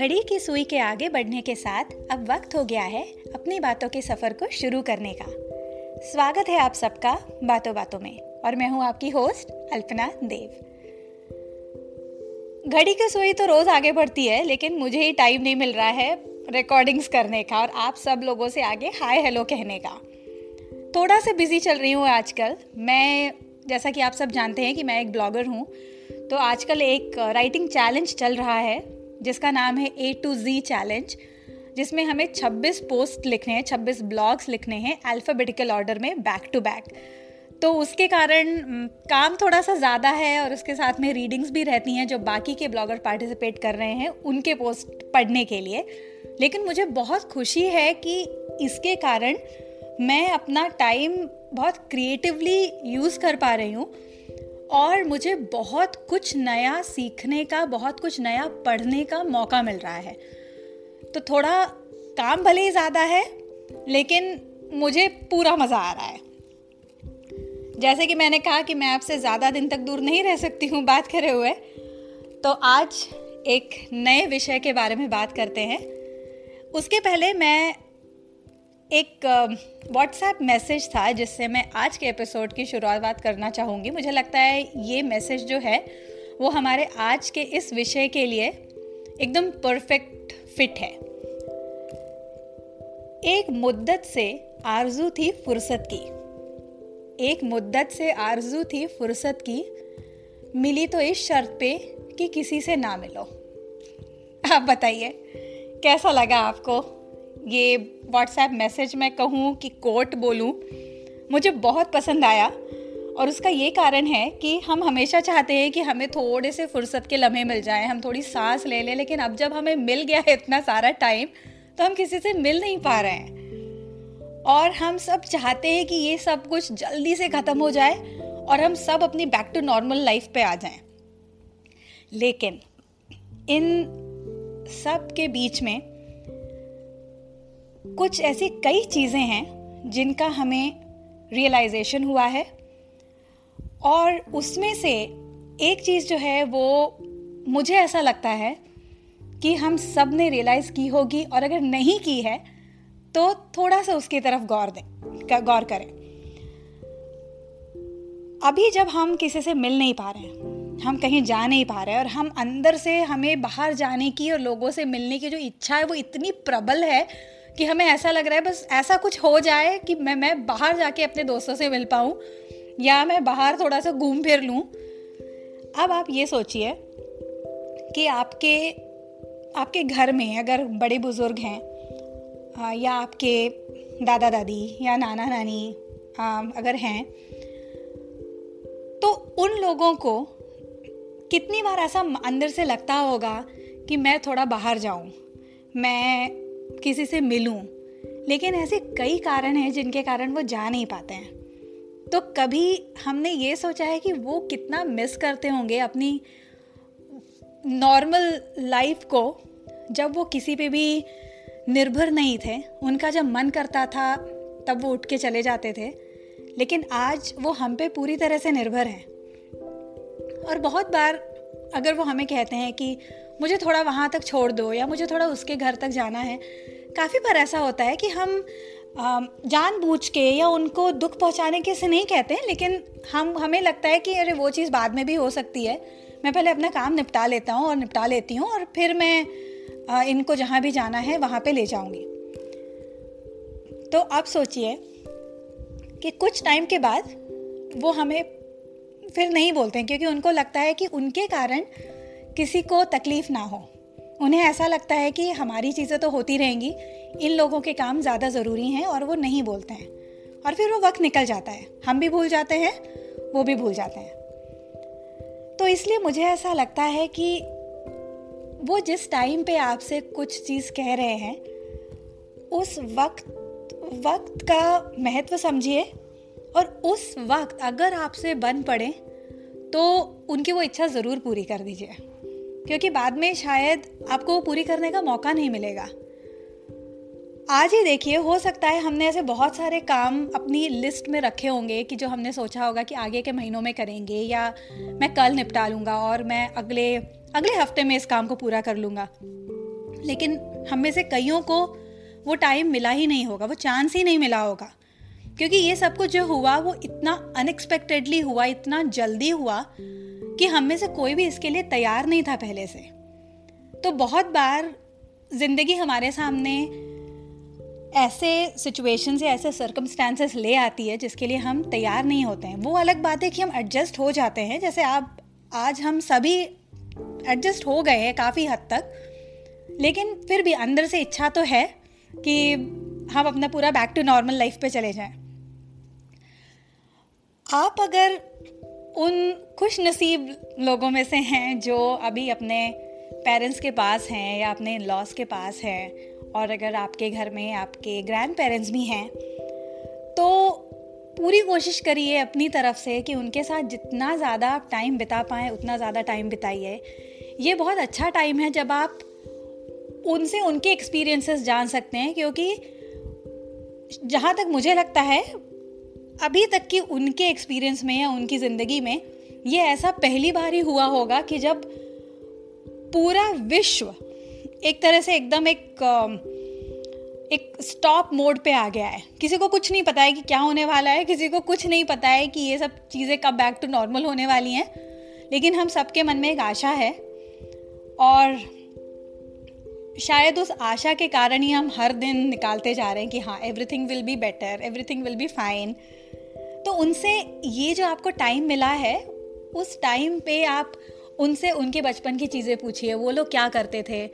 घड़ी की सुई के आगे बढ़ने के साथ अब वक्त हो गया है अपनी बातों के सफ़र को शुरू करने का। स्वागत है आप सबका बातों बातों में, और मैं हूँ आपकी होस्ट अल्पना देव। घड़ी की सुई तो रोज़ आगे बढ़ती है, लेकिन मुझे ही टाइम नहीं मिल रहा है रिकॉर्डिंग्स करने का और आप सब लोगों से आगे हाय हेलो कहने का। थोड़ा सा बिज़ी चल रही हूँ आजकल। मैं, जैसा कि आप सब जानते हैं कि मैं एक ब्लॉगर हूँ तो आजकल एक राइटिंग चैलेंज चल रहा है। जिसका नाम है ए टू जी चैलेंज जिसमें हमें 26 पोस्ट लिखने हैं 26 ब्लॉग्स लिखने हैं अल्फ़ाबेटिकल ऑर्डर में बैक टू बैक तो उसके कारण काम थोड़ा सा ज़्यादा है और उसके साथ में रीडिंग्स भी रहती हैं जो बाकी के ब्लॉगर पार्टिसिपेट कर रहे हैं उनके पोस्ट पढ़ने के लिए. लेकिन मुझे बहुत खुशी है कि इसके कारण मैं अपना टाइम बहुत क्रिएटिवली यूज़ कर पा रही हूँ और मुझे बहुत कुछ नया सीखने का, बहुत कुछ नया पढ़ने का मौका मिल रहा है। तो थोड़ा काम भले ही ज़्यादा है, लेकिन मुझे पूरा मज़ा आ रहा है। जैसे कि मैंने कहा कि मैं आपसे ज़्यादा दिन तक दूर नहीं रह सकती हूँ, बात करे हुए। तो आज एक नए विषय के बारे में बात करते हैं। उसके पहले मैं एक व्हाट्सएप मैसेज था जिससे मैं आज के एपिसोड की शुरुआत करना चाहूँगी। मुझे लगता है ये मैसेज जो है, वो हमारे आज के इस विषय के लिए एकदम परफेक्ट फिट है। एक मुद्दत से आरज़ू थी फुर्सत की। एक मुद्दत से आरज़ू थी फुर्सत की, मिली तो इस शर्त पे कि किसी से ना मिलो। आप बताइए, कैसा लगा आपको? ये व्हाट्सएप मैसेज मैं कहूँ कि कोट बोलूँ, मुझे बहुत पसंद आया। और उसका ये कारण है कि हम हमेशा चाहते हैं कि हमें थोड़े से फुर्सत के लम्हे मिल जाएँ, हम थोड़ी सांस ले लें, लेकिन अब जब हमें मिल गया है इतना सारा टाइम तो हम किसी से मिल नहीं पा रहे हैं। और हम सब चाहते हैं कि ये सब कुछ जल्दी से ख़त्म हो जाए और हम सब अपनी बैक टू नॉर्मल लाइफ पे आ जाएँ। लेकिन इन सब के बीच में कुछ ऐसी कई चीज़ें हैं जिनका हमें रियलाइजेशन हुआ है। और उसमें से एक चीज़ जो है, वो मुझे ऐसा लगता है कि हम सबने रियलाइज़ की होगी और अगर नहीं की है तो थोड़ा सा उसकी तरफ़ गौर दें गौर करें। अभी जब हम किसी से मिल नहीं पा रहे हैं, हम कहीं जा नहीं पा रहे और हम अंदर से हमें बाहर जाने की और लोगों से मिलने की जो इच्छा है, वो इतनी प्रबल है कि हमें ऐसा लग रहा है, बस ऐसा कुछ हो जाए कि मैं मैं बाहर जाके अपने दोस्तों से मिल पाऊँ, या मैं बाहर थोड़ा सा घूम फिर लूँ। अब आप ये सोचिए कि आपके आपके घर में अगर बड़े बुज़ुर्ग हैं या आपके दादा दादी या नाना नानी अगर हैं तो उन लोगों को कितनी बार ऐसा अंदर से लगता होगा कि मैं थोड़ा बाहर जाऊँ, मैं किसी से मिलूं, लेकिन ऐसे कई कारण हैं जिनके कारण वो जा नहीं पाते हैं। तो कभी हमने ये सोचा है कि वो कितना मिस करते होंगे अपनी नॉर्मल लाइफ को, जब वो किसी पे भी निर्भर नहीं थे, उनका जब मन करता था, तब वो उठ के चले जाते थे। लेकिन आज वो हम पे पूरी तरह से निर्भर हैं। और बहुत बार अगर वो हमें कहते हैं कि मुझे थोड़ा वहाँ तक छोड़ दो या मुझे थोड़ा उसके घर तक जाना है, काफ़ी बार ऐसा होता है कि हम जानबूझ के या उनको दुख पहुँचाने के से नहीं कहते हैं, लेकिन हम, हमें लगता है कि अरे वो चीज़ बाद में भी हो सकती है। मैं पहले अपना काम निपटा लेता हूँ और निपटा लेती हूँ और फिर मैं इनको जहाँ भी जाना है वहाँ पे ले जाऊँगी। तो अब सोचिए कि कुछ टाइम के बाद वो हमें फिर नहीं बोलते हैं, क्योंकि उनको लगता है कि उनके कारण किसी को तकलीफ़ ना हो। उन्हें ऐसा लगता है कि हमारी चीज़ें तो होती रहेंगी, इन लोगों के काम ज़्यादा ज़रूरी हैं और वो नहीं बोलते हैं। और फिर वो वक्त निकल जाता है। हम भी भूल जाते हैं, वो भी भूल जाते हैं। तो इसलिए मुझे ऐसा लगता है कि वो जिस टाइम पे आपसे कुछ चीज़ कह रहे हैं, उस वक्त वक्त का महत्व समझिए। और उस वक्त अगर आपसे बन पड़े तो उनकी वो इच्छा ज़रूर पूरी कर दीजिए। क्योंकि बाद में शायद आपको वो पूरी करने का मौका नहीं मिलेगा। आज ही देखिए, हो सकता है हमने ऐसे बहुत सारे काम अपनी लिस्ट में रखे होंगे कि जो हमने सोचा होगा कि आगे के महीनों में करेंगे या मैं कल निपटा लूँगा और मैं अगले अगले हफ़्ते में इस काम को पूरा कर लूँगा। लेकिन हम में से कईयों को वो टाइम मिला ही नहीं होगा, वो चांस ही नहीं मिला होगा। क्योंकि ये सब कुछ जो हुआ, वो इतना अनएक्सपेक्टेडली हुआ, इतना जल्दी हुआ कि हम में से कोई भी इसके लिए तैयार नहीं था पहले से। तो बहुत बार ज़िंदगी हमारे सामने ऐसे सिचुएशन या ऐसे सर्कमस्टांसेस ले आती है जिसके लिए हम तैयार नहीं होते हैं। वो अलग बात है कि हम एडजस्ट हो जाते हैं। जैसे आप, आज हम सभी एडजस्ट हो गए हैं काफ़ी हद तक, लेकिन फिर भी अंदर से इच्छा तो है कि हम अपना पूरा बैक टू नॉर्मल लाइफ पे चले जाएँ। आप अगर उन खुश नसीब लोगों में से हैं जो अभी अपने पेरेंट्स के पास हैं या अपने लॉस के पास हैं, और अगर आपके घर में आपके ग्रैंड पेरेंट्स भी हैं तो पूरी कोशिश करिए अपनी तरफ़ से कि उनके साथ जितना ज़्यादा आप टाइम बिता पाएँ, उतना ज़्यादा टाइम बिताइए। ये बहुत अच्छा टाइम है जब आप उनसे उनके एक्सपीरियंसेस जान सकते हैं, क्योंकि जहाँ तक मुझे लगता है अभी तक की उनके एक्सपीरियंस में या उनकी ज़िंदगी में ये ऐसा पहली बार ही हुआ होगा कि जब पूरा विश्व एक तरह से एकदम एक एक स्टॉप मोड पे आ गया है। किसी को कुछ नहीं पता है कि क्या होने वाला है, किसी को कुछ नहीं पता है कि ये सब चीज़ें कब बैक टू नॉर्मल होने वाली हैं। लेकिन हम सबके मन में एक आशा है और शायद उस आशा के कारण ही हम हर दिन निकालते जा रहे हैं कि हाँ everything will be better everything will be fine तो उनसे ये जो आपको टाइम मिला है, उस टाइम पे आप उनसे उनके बचपन की चीज़ें पूछिए, वो लोग क्या करते थे?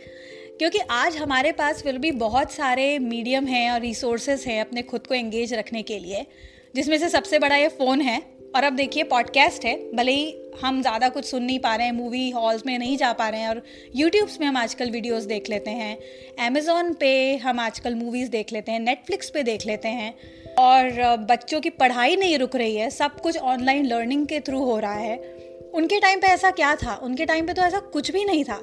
क्योंकि आज हमारे पास फिर भी बहुत सारे मीडियम हैं और रिसोर्सेज हैं अपने खुद को एंगेज रखने के लिए, जिसमें से सबसे बड़ा ये फ़ोन है। और अब देखिए पॉडकास्ट है, भले ही हम ज़्यादा कुछ सुन नहीं पा रहे हैं मूवी हॉल्स में नहीं जा पा रहे हैं और यूट्यूब्स में हम आजकल वीडियोस देख लेते हैं अमेज़ोन पे हम आजकल मूवीज़ देख लेते हैं नेटफ्लिक्स पे देख लेते हैं और बच्चों की पढ़ाई नहीं रुक रही है, सब कुछ ऑनलाइन लर्निंग के थ्रू हो रहा है। उनके टाइम पे ऐसा क्या था? उनके टाइम पे तो ऐसा कुछ भी नहीं था।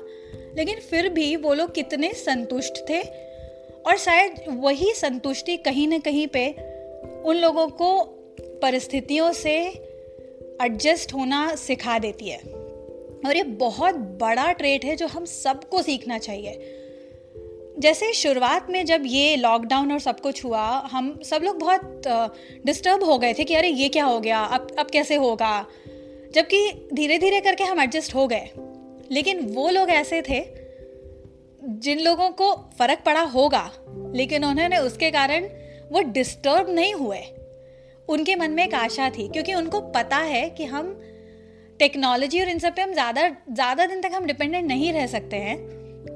लेकिन फिर भी वो लोग कितने संतुष्ट थे और शायद वही संतुष्टि कहीं ना कहीं पे उन लोगों को परिस्थितियों से एडजस्ट होना सिखा देती है। और ये बहुत बड़ा ट्रेट है जो हम सबको सीखना चाहिए। जैसे शुरुआत में जब ये लॉकडाउन और सब कुछ हुआ, हम सब लोग बहुत डिस्टर्ब हो गए थे कि अरे ये क्या हो गया, अब अब कैसे होगा? जबकि धीरे धीरे करके हम एडजस्ट हो गए। लेकिन वो लोग ऐसे थे, जिन लोगों को फ़र्क पड़ा होगा, लेकिन उन्होंने उसके कारण वो डिस्टर्ब नहीं हुए। उनके मन में एक आशा थी, क्योंकि उनको पता है कि हम टेक्नोलॉजी और इन सब पे हम ज़्यादा ज़्यादा दिन तक हम डिपेंडेंट नहीं रह सकते हैं।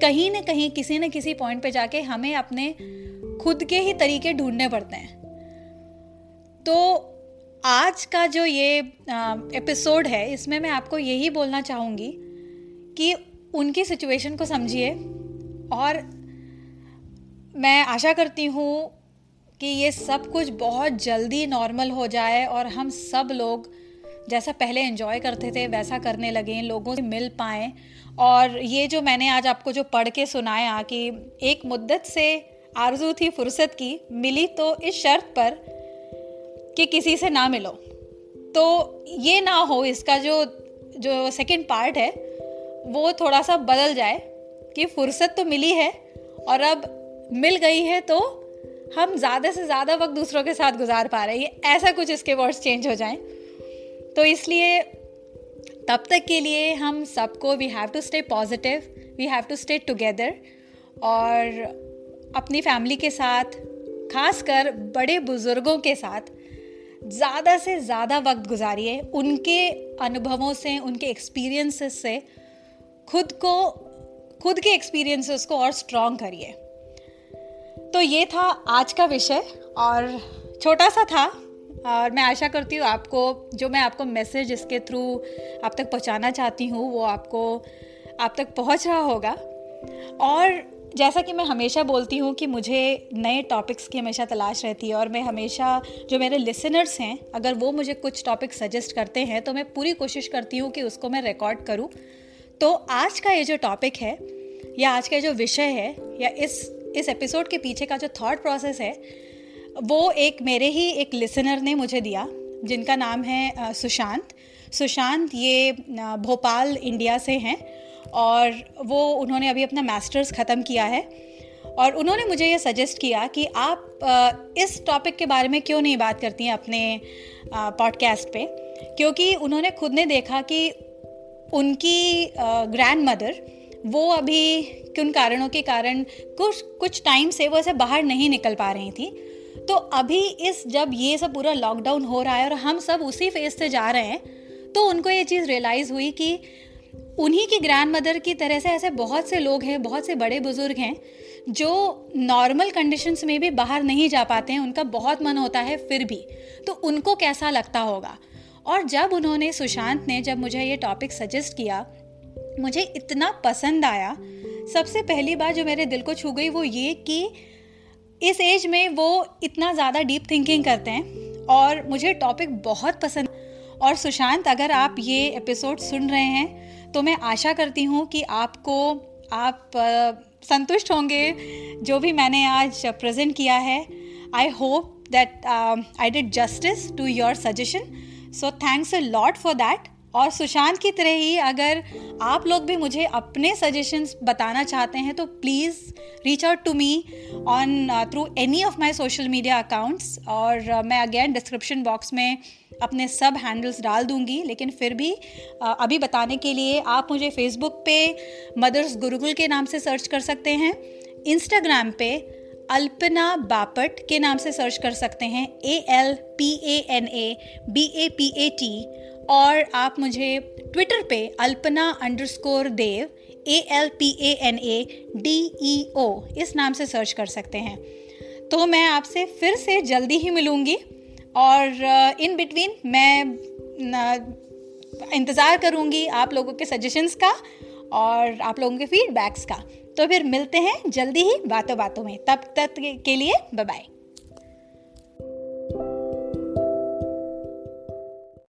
कहीं ना कहीं, किसी न किसी पॉइंट पे जाके हमें अपने खुद के ही तरीके ढूँढने पड़ते हैं। तो आज का जो ये एपिसोड है, इसमें मैं आपको यही बोलना चाहूँगी कि उनकी सिचुएशन को समझिए और मैं आशा करती हूँ कि ये सब कुछ बहुत जल्दी नॉर्मल हो जाए और हम सब लोग जैसा पहले एंजॉय करते थे, वैसा करने लगे, लोगों से मिल पाएँ। और ये जो मैंने आज आपको जो पढ़ के सुनाया कि एक मुद्दत से आरज़ू थी फुर्सत की, मिली तो इस शर्त पर कि किसी से ना मिलो। तो ये ना हो, इसका जो जो सेकंड पार्ट है, वो थोड़ा सा बदल जाए कि फुर्सत तो मिली है और अब मिल गई है तो हम ज़्यादा से ज़्यादा वक्त दूसरों के साथ गुजार पा रहे हैं। ऐसा कुछ इसके वर्ड्स चेंज हो जाएँ। तो इसलिए तब तक के लिए हम सबको we have to stay positive we have to stay together और अपनी फैमिली के साथ, खासकर बड़े बुज़ुर्गों के साथ ज़्यादा से ज़्यादा वक्त गुजारिए। उनके अनुभवों से, उनके एक्सपीरियंसेस से, खुद को, खुद के एक्सपीरियंसेस को और स्ट्रॉन्ग करिए। तो ये था आज का विषय और छोटा सा था और मैं आशा करती हूँ आपको, जो मैं आपको मैसेज इसके थ्रू आप तक पहुँचाना चाहती हूँ, वो आपको, आप तक पहुँच रहा होगा। और जैसा कि मैं हमेशा बोलती हूँ कि मुझे नए टॉपिक्स की हमेशा तलाश रहती है और मैं हमेशा, जो मेरे लिसनर्स हैं, अगर वो मुझे कुछ टॉपिक सजेस्ट करते हैं तो मैं पूरी कोशिश करती हूँ कि उसको मैं रिकॉर्ड करूँ। तो आज का ये जो टॉपिक है, या आज का जो विषय है, या इस इस एपिसोड के पीछे का जो थॉट प्रोसेस है, वो एक मेरे ही एक लिसनर ने मुझे दिया, जिनका नाम है सुशांत। सुशांत ये भोपाल, इंडिया से हैं और वो, उन्होंने अभी अपना मास्टर्स ख़त्म किया है और उन्होंने मुझे ये सजेस्ट किया कि आप इस टॉपिक के बारे में क्यों नहीं बात करती हैं अपने पॉडकास्ट पे? क्योंकि उन्होंने खुद ने देखा कि उनकी ग्रैंड मदर वो अभी किन कारणों के कारण कुछ कुछ टाइम से वो ऐसे बाहर नहीं निकल पा रही थी। तो अभी इस, जब ये सब पूरा लॉकडाउन हो रहा है और हम सब उसी फ़ेज़ से जा रहे हैं तो उनको ये चीज़ रियलाइज़ हुई कि उन्हीं की ग्रैंड मदर की तरह से ऐसे बहुत से लोग हैं, बहुत से बड़े बुज़ुर्ग हैं, जो नॉर्मल कंडीशंस में भी बाहर नहीं जा पाते हैं, उनका बहुत मन होता है फिर भी। तो उनको कैसा लगता होगा? और जब उन्होंने सुशांत ने, जब मुझे ये टॉपिक सजेस्ट किया मुझे इतना पसंद आया। सबसे पहली बात जो मेरे दिल को छू गई वो ये कि इस एज में वो इतना ज़्यादा डीप थिंकिंग करते हैं और मुझे टॉपिक बहुत पसंद और सुशांत, अगर आप ये एपिसोड सुन रहे हैं तो मैं आशा करती हूँ कि आपको, आप संतुष्ट होंगे, जो भी मैंने आज प्रेजेंट किया है। I hope that I did justice to your suggestion so thanks a lot for that और सुशांत की तरह ही अगर आप लोग भी मुझे अपने सजेशंस बताना चाहते हैं तो please reach out to me on through any of my social media accounts और uh, मैं अगेन डिस्क्रिप्शन बॉक्स में अपने सब हैंडल्स डाल दूँगी। लेकिन फिर भी uh, अभी बताने के लिए आप मुझे फेसबुक पे मदर्स गुरुकुल के नाम से सर्च कर सकते हैं। इंस्टाग्राम पे अल्पना बापट के नाम से सर्च कर सकते हैं। A L P A N A B A P A T और आप मुझे ट्विटर पे Alpana underscore Dev A L P A N A D E O इस नाम से सर्च कर सकते हैं। तो मैं आपसे फिर से जल्दी ही मिलूँगी और इन uh, बिटवीन मैं इंतज़ार करूँगी आप लोगों के सजेशंस का और आप लोगों के फीडबैक्स का। तो फिर मिलते हैं जल्दी ही बातों बातों में। तब तक के लिए बाय